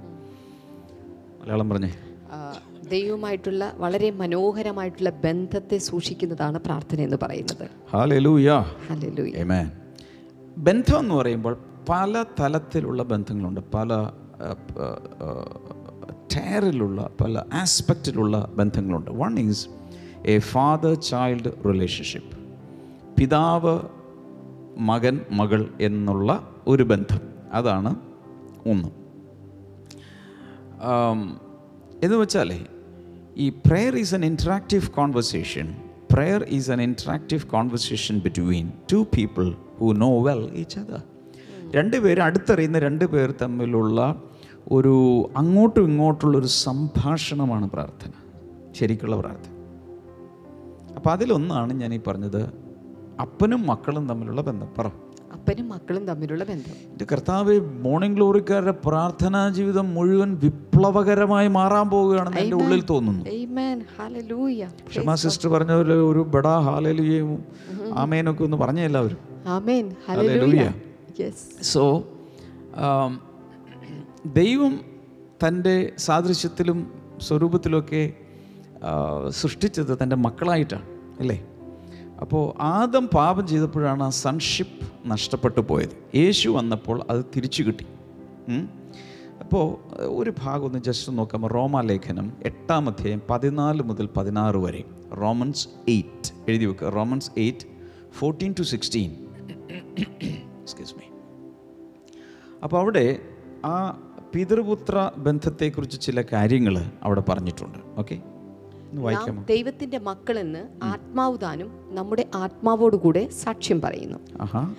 Malayalam പറഞ്ഞേ. ദൈവമായിട്ടുള്ള വളരെ മനോഹരമായിട്ടുള്ള ബന്ധത്തെ സൂക്ഷിക്കുന്നതാണ് പ്രാർത്ഥന എന്ന് പറയുന്നത്. ബന്ധം എന്ന് പറയുമ്പോൾ പല തലത്തിലുള്ള ബന്ധങ്ങളുണ്ട്. പല ടയറിലുള്ള പല ആസ്പെക്റ്റിലുള്ള ബന്ധങ്ങളുണ്ട്. One is a father child relationship പിതാവ് മകൻ മകൾ എന്നുള്ള ഒരു ബന്ധം. അതാണ് ഒന്ന്. എന്ന് വെച്ചാലേ ഈ prayer is an interactive conversation prayer is an interactive conversation between two people who know well each other രണ്ട് പേര് അടുത്തറിയുന്ന രണ്ട് പേർ തമ്മിലുള്ള ഒരു അങ്ങോട്ടും ഇങ്ങോട്ടുള്ളൊരു സംഭാഷണമാണ് പ്രാർത്ഥന ശരിക്കുള്ള പ്രാർത്ഥന. അപ്പം അതിലൊന്നാണ് ഞാൻ ഈ പറഞ്ഞത് അപ്പനും മക്കളും തമ്മിലുള്ള ബന്ധം. പറ. അപ്പനും മക്കളും തമ്മിലുള്ള ബന്ധം. എന്റെ കർത്താവ് മോർണിംഗ് ഗ്ലോറിക്കാരുടെ പ്രാർത്ഥനാ ജീവിതം മുഴുവൻ വിപ്ലവകരമായി മാറാൻ പോവുകയാണെന്ന് എന്റെ ഉള്ളിൽ തോന്നുന്നു. ക്ഷമ സിസ്റ്റർ പറഞ്ഞ ഒരു ബഡാ ഹാലലുയും ആമേനൊക്കെ ഒന്ന് പറഞ്ഞ എല്ലാവരും. ആമേൻ. Hallelujah. സോ ദൈവം തന്റെ സാദൃശ്യത്തിലും സ്വരൂപത്തിലുമൊക്കെ സൃഷ്ടിച്ചത് തന്റെ മക്കളായിട്ടാണ് അല്ലേ? അപ്പോൾ ആദം പാപം ചെയ്തപ്പോഴാണ് ആ സൺഷിപ്പ് നഷ്ടപ്പെട്ടു പോയത്. യേശു വന്നപ്പോൾ അത് തിരിച്ചു കിട്ടി. അപ്പോൾ ഒരു ഭാഗം ഒന്ന് ജസ്റ്റ് നോക്കാം റോമാലേഖനം എട്ടാം അധ്യായം പതിനാല് മുതൽ പതിനാറ് വരെ. Romans eight. എഴുതി വെക്കുക Romans eight fourteen to sixteen excuse me അപ്പോൾ അവിടെ ആ പിതൃപുത്ര ബന്ധത്തെക്കുറിച്ച് ചില കാര്യങ്ങൾ അവിടെ പറഞ്ഞിട്ടുണ്ട്. ഓക്കെ? ദൈവത്തിന്റെ മക്കളെന്ന് ആത്മാവ് താനും നമ്മുടെ ആത്മാവോടുകൂടെ സാക്ഷ്യം പറയുന്നു.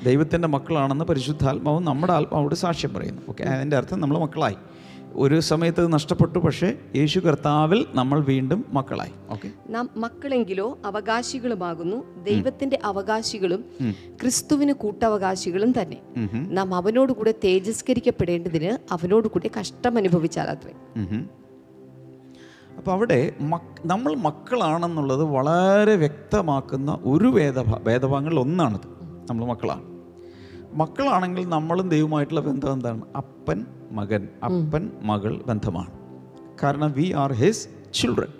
ദൈവത്തിന്റെ മക്കളാണെന്ന് പരിശുദ്ധാത്മാവും നമ്മുടെ ആത്മാവോട് സാക്ഷ്യം പറയുന്നു. ഓക്കെ അതിന്റെ അർത്ഥം നമ്മൾ മക്കളായി. ഒരു സമയത്ത് നഷ്ടപ്പെട്ടു പക്ഷേ യേശു കർത്താവിൽ നമ്മൾ വീണ്ടും മക്കളായി. ഓക്കെ നാം മക്കളെങ്കിലോ അവകാശികളുമാകുന്നു ദൈവത്തിന്റെ അവകാശികളും ക്രിസ്തുവിന് കൂട്ടവകാശികളും തന്നെ. നാം അവനോടുകൂടെ തേജസ്കരിക്കപ്പെടേണ്ടതിന് അവനോടുകൂടെ കഷ്ടം അനുഭവിച്ചാൽ അത്രേ. അപ്പോൾ അവിടെ നമ്മൾ മക്കളാണെന്നുള്ളത് വളരെ വ്യക്തമാക്കുന്ന ഒരു വേദ വേദഭാഗങ്ങളിൽ ഒന്നാണത്. നമ്മൾ മക്കളാണ്. മക്കളാണെങ്കിൽ നമ്മളും ദൈവമായിട്ടുള്ള ബന്ധം എന്താണ്? അപ്പൻ മകൻ അപ്പൻ മകൾ ബന്ധമാണ്. കാരണം വി ആർ ഹിസ് ചിൽഡ്രൻ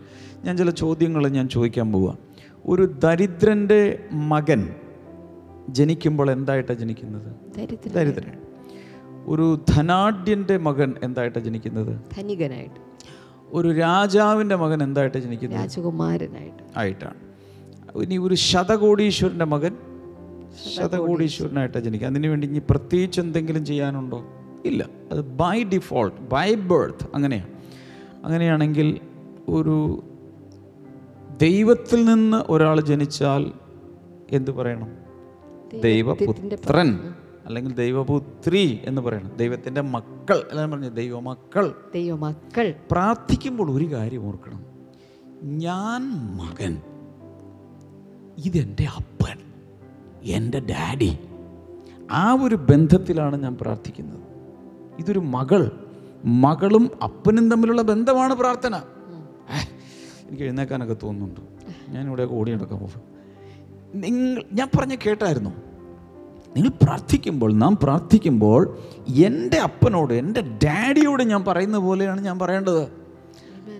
ഞാൻ ചില ചോദ്യങ്ങൾ ഞാൻ ചോദിക്കാൻ പോവുക ഒരു ദരിദ്രന്റെ മകൻ ജനിക്കുമ്പോൾ എന്തായിട്ടാണ് ജനിക്കുന്നത്? ദരിദ്രൻ. ഒരു ധനാഢ്യന്റെ മകൻ എന്തായിട്ടാണ് ജനിക്കുന്നത്? ധനികനായിട്ട്. ഒരു രാജാവിന്റെ മകൻ എന്തായിട്ടാണ് ജനിക്കുന്നത്? രാജകുമാരനായിട്ട്. ആയിട്ടാണ്. ഇനി ഒരു ശതകോടീശ്വരന്റെ മകൻ ശതകോടീശ്വരനായിട്ടാണ് ജനിക്കുക അതിനുവേണ്ടി ഇനി പ്രത്യേകിച്ച് എന്തെങ്കിലും ചെയ്യാനുണ്ടോ? ഇല്ല. അത് ബൈ ഡിഫോൾട്ട് ബൈ ബേർത്ത് അങ്ങനെയാണ് അങ്ങനെയാണെങ്കിൽ ഒരു ദൈവത്തിൽ നിന്ന് ഒരാൾ ജനിച്ചാൽ എന്ത് പറയണം? ദൈവപുത്രൻ. അല്ലെങ്കിൽ ദൈവപുത്രി എന്ന് പറയണം. ദൈവത്തിന്റെ മക്കൾ. എല്ലാം പറഞ്ഞു ദൈവമക്കൾ. ദൈവമക്കൾ. പ്രാർത്ഥിക്കുമ്പോൾ ഒരു കാര്യം ഓർക്കണം. ഞാൻ മകൻ. ഇതെന്റെ അപ്പൻ. എന്റെ ഡാഡി. ആ ഒരു ബന്ധത്തിലാണ് ഞാൻ പ്രാർത്ഥിക്കുന്നത്. ഇതൊരു മകൾ. മകളും അപ്പനും തമ്മിലുള്ള ബന്ധമാണ് പ്രാർത്ഥന. എനിക്ക് എഴുന്നേക്കാനൊക്കെ തോന്നുന്നുണ്ട്. ഞാനിവിടെ ഓടി നടക്കാൻ പോകും നിങ്ങൾ ഞാൻ പറഞ്ഞ കേട്ടായിരുന്നു. നിങ്ങൾ പ്രാർത്ഥിക്കുമ്പോൾ നാം പ്രാർത്ഥിക്കുമ്പോൾ എന്റെ അപ്പനോട് എന്റെ ഡാഡിയോട് ഞാൻ പറയുന്ന പോലെയാണ് ഞാൻ പറയേണ്ടത്.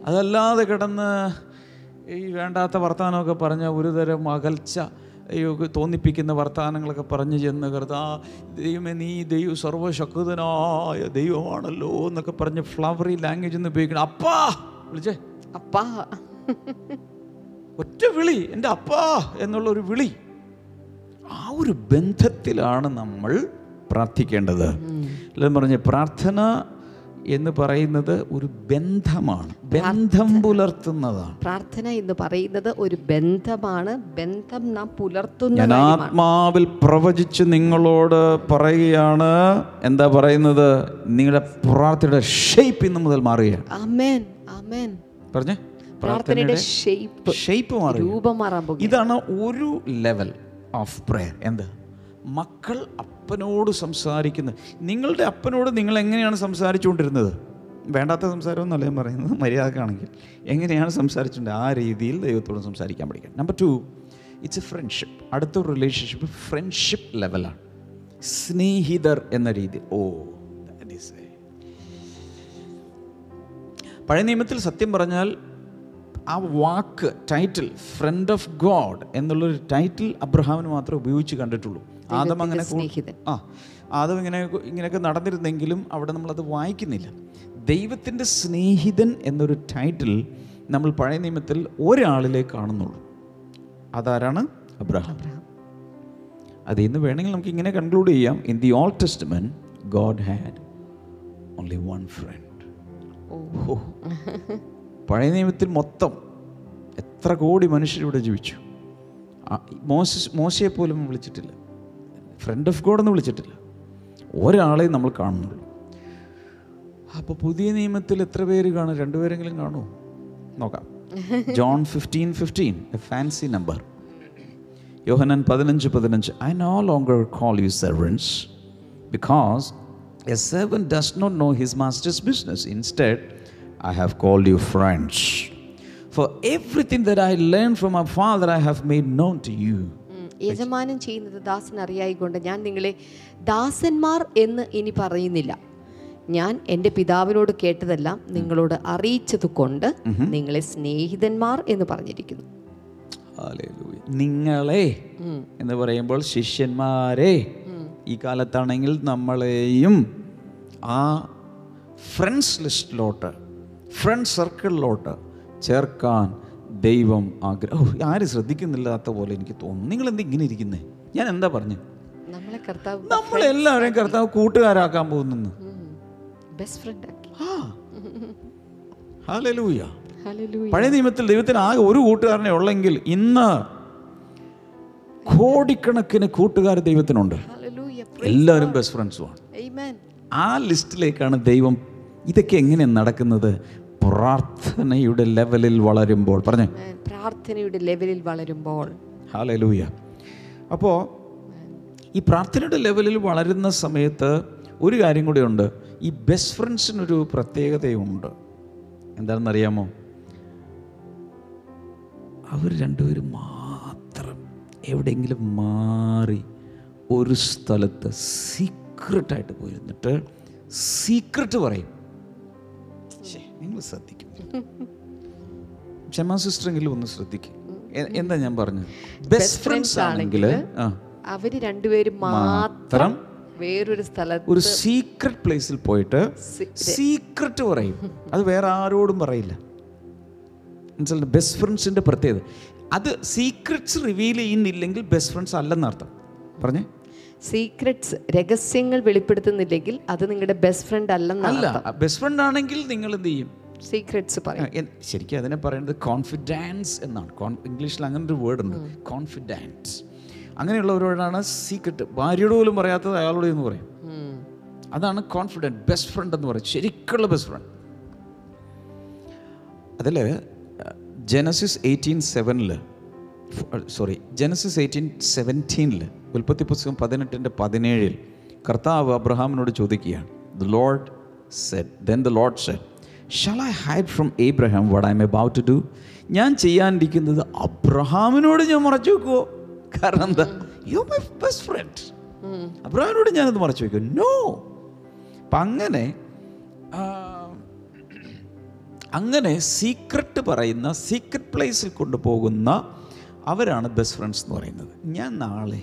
അതല്ലാതെ കിടന്ന് ഈ വേണ്ടാത്ത വർത്തമാനമൊക്കെ പറഞ്ഞ ഒരുതരം അകൽച്ച അയ്യോ തോന്നിപ്പിക്കുന്ന വർത്തമാനങ്ങളൊക്കെ പറഞ്ഞു ചെന്ന് കർത്താ ദൈവമേ നീ ദൈവ സർവശക്തനായ ദൈവമാണല്ലോ എന്നൊക്കെ പറഞ്ഞ് ഫ്ലവറി ലാംഗ്വേജ് എന്ന് ഉപയോഗിക്കണം. അപ്പാ! വിളിച്ചേ. അപ്പാ. ഒറ്റ വിളി എന്റെ അപ്പാ എന്നുള്ള ഒരു വിളി. ആ ഒരു ബന്ധത്തിലാണ് നമ്മൾ പ്രാർത്ഥിക്കേണ്ടത്. അല്ലെന്ന് പറഞ്ഞ് പ്രാർത്ഥന എന്ന് പറയുന്നത് ഒരു ബന്ധമാണ്. ബന്ധം പുലർത്തുന്നതാണ്. പ്രാർത്ഥന എന്ന് പറയുന്നത് ഒരു ബന്ധമാണ്. ബന്ധം നാം പുലർത്തുന്ന ഞാൻ ആത്മാവിൽ പ്രവചിച്ച് നിങ്ങളോട് പറയുകയാണ്. എന്താ പറയുന്നത്? നിങ്ങളുടെ പ്രാർത്ഥനയുടെ ഷേപ്പ് ഇന്ന് മുതൽ മാറുകയാണ്. ആമേൻ ആമേൻ. പറഞ്ഞേ? പ്രാർത്ഥനയുടെ ഷേപ്പ് ഷേപ്പ് മാറി രൂപം മാറാൻ പോകും ഇതാണ് ഒരു ലെവൽ ഓഫ് പ്രയർ എന്ത്? മക്കൾ അപ്പനോട് സംസാരിക്കുന്നത് നിങ്ങളുടെ അപ്പനോട് നിങ്ങൾ എങ്ങനെയാണ് സംസാരിച്ചുകൊണ്ടിരുന്നത്? വേണ്ടാത്ത സംസാരമൊന്നല്ല ഞാൻ പറയുന്നത്. മര്യാദക്കാണെങ്കിൽ എങ്ങനെയാണ് സംസാരിച്ചിട്ടുണ്ട്? ആ രീതിയിൽ ദൈവത്തോട് സംസാരിക്കാൻ പഠിക്കണം. Number two it's a friendship അടുത്ത റിലേഷൻഷിപ്പ് ഫ്രണ്ട്ഷിപ്പ് ലെവലാണ് സ്നേഹിതർ എന്ന രീതി. ഓ ദാറ്റ് ഈസ് പഴയ നിയമത്തിൽ സത്യം പറഞ്ഞാൽ ആ വാക്ക് ടൈറ്റിൽ ഫ്രണ്ട് ഓഫ് ഗോഡ് എന്നുള്ളൊരു ടൈറ്റിൽ അബ്രഹാമിന് മാത്രമേ ഉപയോഗിച്ച് കണ്ടിട്ടുള്ളൂ. ആദം അങ്ങനെ. ആ ആദം ഇങ്ങനെ ഇങ്ങനെയൊക്കെ നടന്നിരുന്നെങ്കിലും അവിടെ നമ്മളത് വായിക്കുന്നില്ല. ദൈവത്തിന്റെ സ്നേഹിതൻ എന്നൊരു ടൈറ്റിൽ നമ്മൾ പഴയ നിയമത്തിൽ ഒരാളിലേ കാണുന്നുള്ളൂ അതാരാണ്? അബ്രഹാം. അത് ഇന്ന് വേണമെങ്കിൽ നമുക്ക് ഇങ്ങനെ കൺക്ലൂഡ് ചെയ്യാം. In the old testament God had only one friend പഴയ നിയമത്തിൽ മൊത്തം എത്ര കോടി മനുഷ്യരിവിടെ ജീവിച്ചു. മോശ മോശയെ പോലും വിളിച്ചിട്ടില്ല. ഫ്രണ്ട് ഓഫ് ഗോഡ് എന്ന് വിളിച്ചിട്ടില്ല. ഒരാളെ നമ്മൾ കാണുന്നുള്ളൂ. അപ്പോൾ പുതിയ നിയമത്തിൽ എത്ര പേര് കാണും? രണ്ടുപേരെങ്കിലും കാണുമോ? നോക്കാം. John fifteen fifteen a fancy number Yohannan പതിനഞ്ച് പതിനഞ്ച് I no longer call you servants because a servant does not know his master's business instead I have called you friends for everything that I learn from my father I have made known to you ഉം. യജമാനൻ ചെയ്യുന്നത് ദാസൻ അറിയായിക്കൊണ്ട് ഞാൻ നിങ്ങളെ ദാസന്മാർ എന്ന് ഇനി പറയുന്നില്ല. ഞാൻ എന്റെ പിതാവിനോട് കേട്ടതെല്ലാം നിങ്ങളോട് അറിയിച്ചത് കൊണ്ട് നിങ്ങളെ സ്നേഹിതന്മാർ എന്ന് പറഞ്ഞിരിക്കുന്നു. നിങ്ങളെ എന്ന് പറയുമ്പോൾ ശിഷ്യന്മാരെ ഈ കാലത്താണെങ്കിൽ നമ്മളെയും ആ ഫ്രണ്ട്സ് ലിസ്റ്റിലോട്ട് ഫ്രണ്ട് സർക്കിളിലോട്ട് ചേർക്കാൻ ദൈവം ആഗ്രഹം ആരും ശ്രദ്ധിക്കുന്നില്ലാത്ത പോലെ എനിക്ക് തോന്നുന്നു. നിങ്ങൾ എന്താ ഇങ്ങനെ ഇരിക്കുന്നേ? ഞാൻ എന്താ പറഞ്ഞു? നമ്മളെല്ലാവരെയും കർത്താവ് കൂട്ടുകാരാക്കാൻ പോകുന്നു. പഴയ നിയമത്തിൽ ദൈവത്തിന് ആകെ ഒരു കൂട്ടുകാരനെ ഉള്ളെങ്കിൽ ഇന്ന് കോടിക്കണക്കിന് കൂട്ടുകാർ ദൈവത്തിനുണ്ട്. എല്ലാവരും ബെസ്റ്റ് ഫ്രണ്ട്സുമാണ് Amen. ആ ലിസ്റ്റിലേക്കാണ് ദൈവം ഇതൊക്കെ എങ്ങനെ നടക്കുന്നത്? പ്രാർത്ഥനയുടെ ലെവലിൽ വളരുമ്പോൾ പറഞ്ഞേ. പ്രാർത്ഥനയുടെ ലെവലിൽ വളരുമ്പോൾ. ഹാലൂയ അപ്പോൾ ഈ പ്രാർത്ഥനയുടെ ലെവലിൽ വളരുന്ന സമയത്ത് ഒരു കാര്യം കൂടിയുണ്ട് ഉണ്ട്. ഈ ബെസ്റ്റ് ഫ്രണ്ട്സിനൊരു പ്രത്യേകതയുണ്ട്. എന്താണെന്നറിയാമോ? അവർ രണ്ടുപേരും മാത്രം എവിടെയെങ്കിലും മാറി ഒരു സ്ഥലത്ത് സീക്രട്ടായിട്ട് പോയിരുന്നിട്ട് സീക്രട്ട് പറയും. നിങ്ങൾ ശ്രദ്ധിക്കും. ക്ഷമാ സിസ്റ്ററെങ്കിലും ഒന്ന് ശ്രദ്ധിക്കും. എന്താ ഞാൻ പറഞ്ഞത് ബെസ്റ്റ് ഫ്രണ്ട്സ് ആണെങ്കിൽ അവർ രണ്ടുപേരും മാത്രം വേറൊരു സ്ഥലത്ത് ഒരു സീക്രട്ട് പ്ലേസിൽ പോയിട്ട് സീക്രട്ട് പറയും. അത് വേറെ ആരോടും പറയില്ല. മനസ്സിലായി ബെസ്റ്റ് ഫ്രണ്ട്സിന്റെ പ്രത്യേകത. അത് സീക്രട്സ് റിവീൽ ചെയ്യുന്നില്ലെങ്കിൽ ബെസ്റ്റ് ഫ്രണ്ട്സ് അല്ലെന്നർത്ഥം. പറഞ്ഞേ? സീക്രട്സ് രഹസ്യങ്ങൾ വെളിപ്പെടുത്തുന്നില്ലെങ്കിൽ അത് നിങ്ങളുടെ ബെസ്റ്റ് ഫ്രണ്ട് അല്ലെന്നല്ല അല്ല ബെസ്റ്റ് ഫ്രണ്ട് ആണെങ്കിൽ നിങ്ങൾ എന്ത് ചെയ്യും? സീക്രട്സ് പറയും. ശരിക്കും അതിനെ പറയുന്നത് കോൺഫിഡൻസ് എന്നാണ്. ഇംഗ്ലീഷിൽ അങ്ങനെ ഒരു വേർഡ് ഉണ്ട്. കോൺഫിഡൻസ് അങ്ങനെയുള്ളവരോടാണ് സീക്രട്ട് ഭാര്യയോട് പോലും പറയാത്തത് അയാളോട് എന്ന് പറയും. അതാണ് കോൺഫിഡന്റ് ബെസ്റ്റ് ഫ്രണ്ട് എന്ന് പറയും. ശരിക്കുള്ള ബെസ്റ്റ് ഫ്രണ്ട് അതിൽ ജനസിസ് എയ്റ്റീൻ സെവനിൽ സോറി ജനസിസ് എയ്റ്റീൻ സെവന്റീനിൽ ഉൽപ്പത്തി പുസ്തകം പതിനെട്ടിന്റെ പതിനേഴിൽ കർത്താവ് അബ്രഹാമിനോട് ചോദിക്കുകയാണ് the Lord said then the Lord said shall I hide from Abraham what I am about to do ഞാൻ ചെയ്യാനിരിക്കുന്നത് അബ്രഹാമിനോട് ഞാൻ മറച്ചു വെക്കുമോ കാരണം എന്താ? യു മൈ ബെസ്റ്റ് ഫ്രണ്ട് അബ്രഹാമിനോട് ഞാനത് മറച്ചു വെക്കും നോ അപ്പം അങ്ങനെ അങ്ങനെ സീക്രട്ട് പറയുന്ന സീക്രട്ട് പ്ലേസിൽ കൊണ്ടുപോകുന്ന അവരാണ് ബെസ്റ്റ് ഫ്രണ്ട്സ് എന്ന് പറയുന്നത്. ഞാൻ നാളെ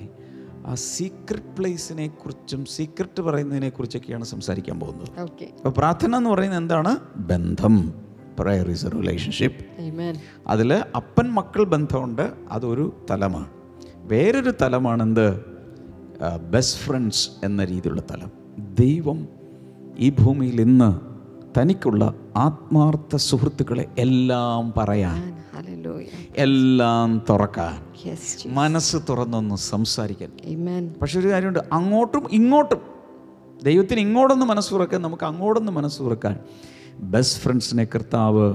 ആ സീക്രട്ട് പ്ലേസിനെ കുറിച്ചും സീക്രട്ട് പറയുന്നതിനെ കുറിച്ചൊക്കെയാണ് സംസാരിക്കാൻ പോകുന്നത്. അപ്പൊ അപ്പോൾ പ്രാർത്ഥന എന്ന് പറയുന്നത് എന്താണ്? ബന്ധം. Prayer is a relationship Amen. അതിൽ അപ്പൻ മക്കൾ ബന്ധമുണ്ട് അതൊരു തലമാണ്. വേറൊരു തലമാണെന്ത്? ബെസ്റ്റ് ഫ്രണ്ട്സ് എന്ന രീതിയിലുള്ള തലം. ദൈവം ഈ ഭൂമിയിൽ ഇന്ന് തനിക്കുള്ള ആത്മാർത്ഥ സുഹൃത്തുക്കളെ എല്ലാം പറയാൻ. എല്ലാം തുറക്കാൻ. മനസ്സ് തുറന്നൊന്ന് സംസാരിക്കാൻ. പക്ഷെ ഒരു കാര്യമുണ്ട് അങ്ങോട്ടും ഇങ്ങോട്ടും ദൈവത്തിന് ഇങ്ങോട്ടൊന്ന് മനസ്സ് തുറക്കാൻ നമുക്ക് അങ്ങോട്ടൊന്ന് മനസ്സ് തുറക്കാൻ ബെസ്റ്റ് ഫ്രണ്ട്സിനെ കർത്താവ്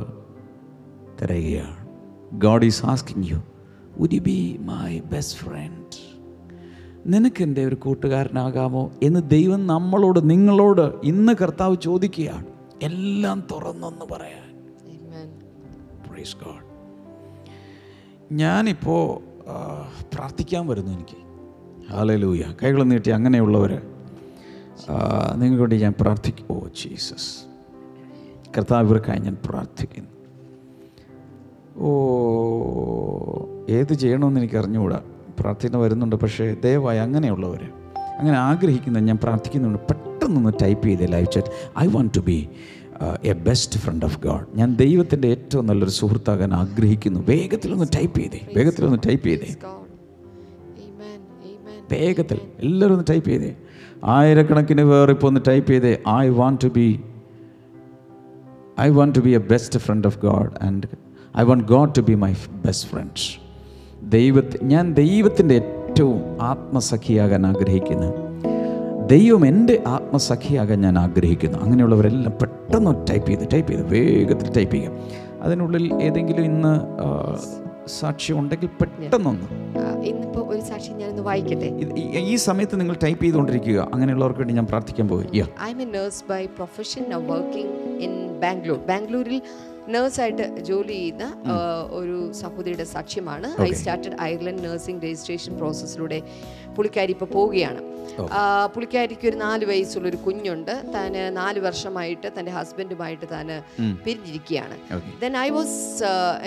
തിരയുകയാണ് God is asking you ഉരി be my best friend നിനക്ക് എന്റെ ഒരു കൂട്ടുകാരനാകാമോ എന്ന് ദൈവം നമ്മളോട് നിങ്ങളോട് ഇന്ന് കർത്താവ് ചോദിക്കുകയാണ് എല്ലാം തുറന്നൊന്ന് പറയാൻ. പ്രൈസ് ഗോഡ് ഞാനിപ്പോൾ പ്രാർത്ഥിക്കാൻ വരുന്നു എനിക്ക്. ഹാലലൂയ കൈകൾ നീട്ടി അങ്ങനെയുള്ളവർ നിങ്ങൾക്ക് വേണ്ടി ഞാൻ പ്രാർത്ഥിക്കും ഓ ജീസസ് കർത്താവ് ഇവർക്കായി ഞാൻ പ്രാർത്ഥിക്കുന്നു. ഓ ഏത് ചെയ്യണമെന്ന് എനിക്ക് അറിഞ്ഞുകൂടാ. പ്രാർത്ഥന വരുന്നുണ്ട് പക്ഷേ ദയവായി അങ്ങനെയുള്ളവർ അങ്ങനെ ആഗ്രഹിക്കുന്ന ഞാൻ പ്രാർത്ഥിക്കുന്നുണ്ട്. പെട്ടെന്നൊന്ന് ടൈപ്പ് ചെയ്ത് live chat I want to be a best friend of God ഞാൻ ദൈവത്തിന്റെ ഏറ്റവും നല്ലൊരു സുഹൃത്താകാൻ ആഗ്രഹിക്കുന്നു. വേഗത്തിലൊന്ന് ടൈപ്പ് ചെയ്തേ. വേഗത്തിലൊന്ന് ടൈപ്പ് ചെയ്തേ. വേഗത്തിൽ എല്ലാവരും ഒന്ന് ടൈപ്പ് ചെയ്തേ. ആയിരക്കണക്കിന് പേർ ഇപ്പോൾ ഒന്ന് ടൈപ്പ് ചെയ്തേ. I want to be I want to be a best friend of God and I want God to be my best friends ദൈവത്തെ ഞാൻ ദൈവത്തിന്റെ ഏറ്റവും ആത്മസഖിയാകാൻ ആഗ്രഹിക്കുന്നു. ദൈവം എന്റെ ആത്മസഖിയാകാൻ ഞാൻ ആഗ്രഹിക്കുന്നു. അങ്ങനെയുള്ളവരെല്ലാം പെട്ടെന്ന് ടൈപ്പ് ചെയ്ത് ടൈപ്പ് ചെയ്ത് വേഗത്തിൽ ടൈപ്പ് ചെയ്യാം. അതിനുള്ളിൽ ഏതെങ്കിലും ഇന്ന് സാക്ഷ്യം ഉണ്ടെങ്കിൽ പെട്ടെന്നൊന്ന്. ഇന്നിപ്പോ ഒരു സാക്ഷി ഞാനൊന്ന് വായിക്കട്ടെ? ഈ- സമയത്ത് നിങ്ങൾ ടൈപ്പ് ചെയ്തുകൊണ്ടിരിക്കുക. അങ്ങനെയുള്ളവർക്ക് വേണ്ടി ഞാൻ പ്രാർത്ഥിക്കാൻ പോകും I am a nurse by profession working in Bangalore ബാംഗ്ലൂരിൽ നേഴ്സായിട്ട് ജോലി ചെയ്യുന്ന ഒരു സഹോദരിയുടെ സാക്ഷ്യമാണ്. I started Ireland nursing registration പ്രോസസ്സിലൂടെ പുള്ളിക്കാരി ഇപ്പോൾ പോവുകയാണ്. പുളിക്കാരിക്ക് പുള്ളിക്കാരിക്ക് ഒരു നാല് വയസ്സുള്ള ഒരു കുഞ്ഞുണ്ട്. താന് നാല് വർഷമായിട്ട് തന്റെ ഹസ്ബൻഡുമായിട്ട് താന് പിരിഞ്ഞിരിക്കുകയാണ്. Then I was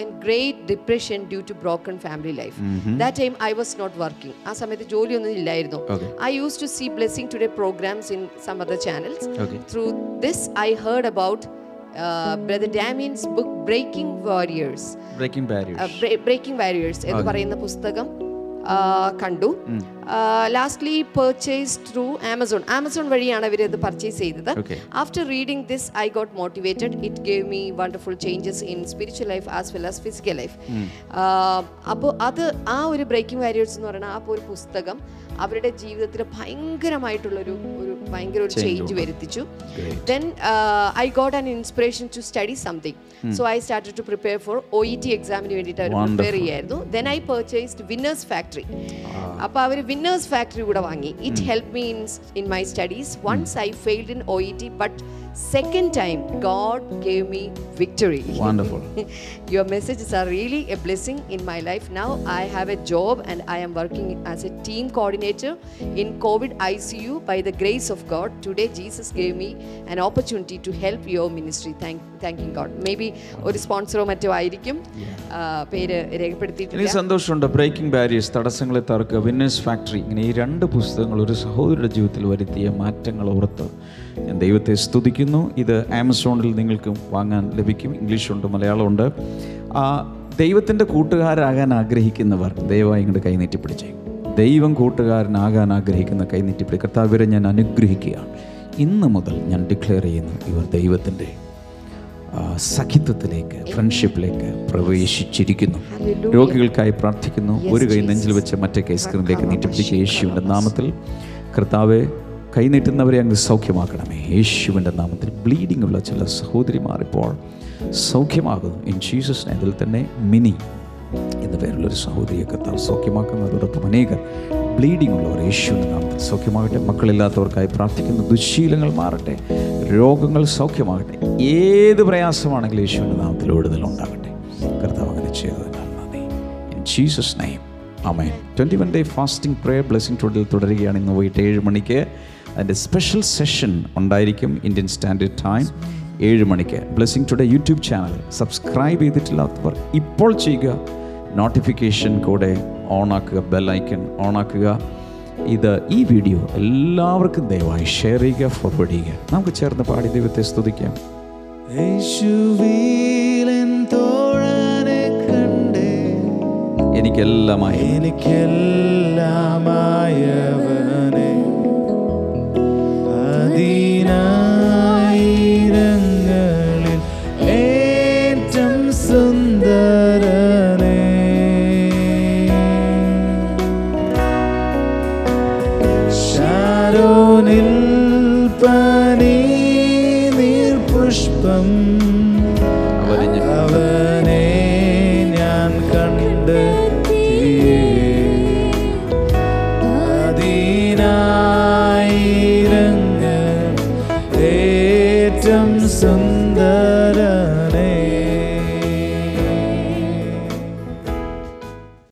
an great depression due to broken family life that time I was not working not working. ആ സമയത്ത് ജോലിയൊന്നും ഇല്ലായിരുന്നു. I use to to blessing today programs in in some channels through this I heard I brother Damien's book breaking warriors breaking barriers breaking warriors എന്ന് പറയുന്ന പുസ്തകം കണ്ടു. Lastly purchase through Amazon Amazon വഴിയാണ് അവർ ഇത് പർച്ചേസ് ചെയ്തത്. After reading this I got motivated it gave me wonderful changes in spiritual life as well as physical life അപ്പോൾ അത് ആ ഒരു ബ്രേക്കിംഗ് വാരിയേഴ്സ് എന്ന് പറയുന്ന ആ ഒരു പുസ്തകം അവരുടെ ജീവിതത്തിൽ ഭയങ്കരമായിട്ടുള്ളൊരു ഒരു ഭയങ്കര ഒരു change വരുത്തിച്ചു. Then I got I inspiration to study something so I start to prepare for O E T എക്സാമിന് വേണ്ടിയിട്ട് അവർ പ്രിപ്പയർ ചെയ്യായിരുന്നു. Then I purchased winners factory അപ്പോൾ അവർ വിന്നേഴ്സ് ഫാക്ടറി കൂടെ വാങ്ങി. It help me in in my studies once I failed in O E T but second time God gave me victory. Wonderful. Your messages are really a blessing in my life. Now I have a job and I am working as a team coordinator in COVID ICU by the grace of God. Today Jesus gave me an opportunity to help your ministry. Thank, thanking God. Maybe ഒരു സ്പോൺസറോ മറ്റോ ആയിരിക്കും പേര് രേഖപ്പെടുത്തിയിട്ടില്ല സന്തോഷമുണ്ട് breaking barriers തടസ്സങ്ങളെ തറക്കുക winners factory ഇങ്ങനെ ഈ രണ്ട് പുസ്തകങ്ങൾ ഒരു സഹോദരിയുടെ ജീവിതത്തിൽ വരുത്തിയ മാറ്റങ്ങൾ ഓർത്ത് ഞാൻ ദൈവത്തെ സ്തുതിക്കുന്നു. ഇത് ആമസോണിൽ നിങ്ങൾക്കും വാങ്ങാൻ ലഭിക്കും. ഇംഗ്ലീഷുണ്ട് മലയാളമുണ്ട്. ആ, ദൈവത്തിന്റെ കൂട്ടുകാരാകാൻ ആഗ്രഹിക്കുന്നവർ ദയവായി ഇങ്ങോട്ട് കൈനീട്ടി പിടിച്ചേ. ദൈവം കൂട്ടുകാരനാകാൻ ആഗ്രഹിക്കുന്ന കൈനീട്ടി പിടി. കർത്താവരെ ഞാൻ അനുഗ്രഹിക്കുകയാണ്. ഇന്ന് മുതൽ ഞാൻ ഡിക്ലെയർ ചെയ്യുന്നു ഇവർ ദൈവത്തിന്റെ സഖിത്വത്തിലേക്ക് ഫ്രണ്ട്ഷിപ്പിലേക്ക് പ്രവേശിച്ചിരിക്കുന്നു. രോഗികൾക്കായി പ്രാർത്ഥിക്കുന്നു. ഒരു കൈ നെഞ്ചിൽ വെച്ച് മറ്റേ കൈ സ്ക്രീനിലേക്ക് നീട്ടിപ്പിടിക്കുക യേശുവിന്റെ നാമത്തിൽ. കർത്താവെ കൈനീട്ടുന്നവരെ അങ്ങ് സൗഖ്യമാക്കണമേ. യേശുവിന്റെ നാമത്തിൽ ബ്ലീഡിംഗ് ഉള്ള ചില സഹോദരിമാർ ഇപ്പോൾ സൗഖ്യമാകുന്നു. ഇൻ ജീസസ് ഇതിൽ തന്നെ മിനി എന്ന പേരുള്ളൊരു സഹോദരിയെ കർത്താവ് സൗഖ്യമാക്കുന്നതോടൊപ്പം അനേകർ ബ്ലീഡിംഗ് ഉള്ളവർ യേശുവിന്റെ നാമത്തിൽ സൗഖ്യമാകട്ടെ. മക്കളില്ലാത്തവർക്കായി പ്രാർത്ഥിക്കുന്ന ദുശീലങ്ങൾ മാറട്ടെ. രോഗങ്ങൾ സൗഖ്യമാകട്ടെ. ഏത് പ്രയാസമാണെങ്കിലും യേശുവിന്റെ നാമത്തിൽ വിടുതൽ ഉണ്ടാകട്ടെ. കർത്താവ് അങ്ങനെ ചെയ്തതിനാൽ നന്ദി. In Jesus name amen twenty one day fasting prayer blessing ടുഡിൽ തുടരുകയാണ്. ഇന്ന് വൈകിട്ട് ഏഴ് മണിക്ക് അതിന്റെ സ്പെഷ്യൽ സെഷൻ ഉണ്ടായിരിക്കും ഇന്ത്യൻ സ്റ്റാൻഡേർഡ് ടൈം ഏഴ് മണിക്ക്. Blessing today YouTube channel subscribe ചെയ്തിട്ടില്ലാത്തവർ ഇപ്പോൾ ചെയ്യുക. നോട്ടിഫിക്കേഷൻ കൂടെ ഓണാക്കുക ബെല്ലൈക്കൺ ഓണാക്കുക ഇത് ഈ വീഡിയോ എല്ലാവർക്കും ദയവായി ഷെയർ ചെയ്യുക ഫോർവേഡ് ചെയ്യുക. നമുക്ക് ചേർന്ന് പാടി ദൈവത്തെ സ്തുതിക്കാം. എനിക്കെല്ലാമായി എനിക്കെല്ലാമായവ എനിക്കെല്ലാമായി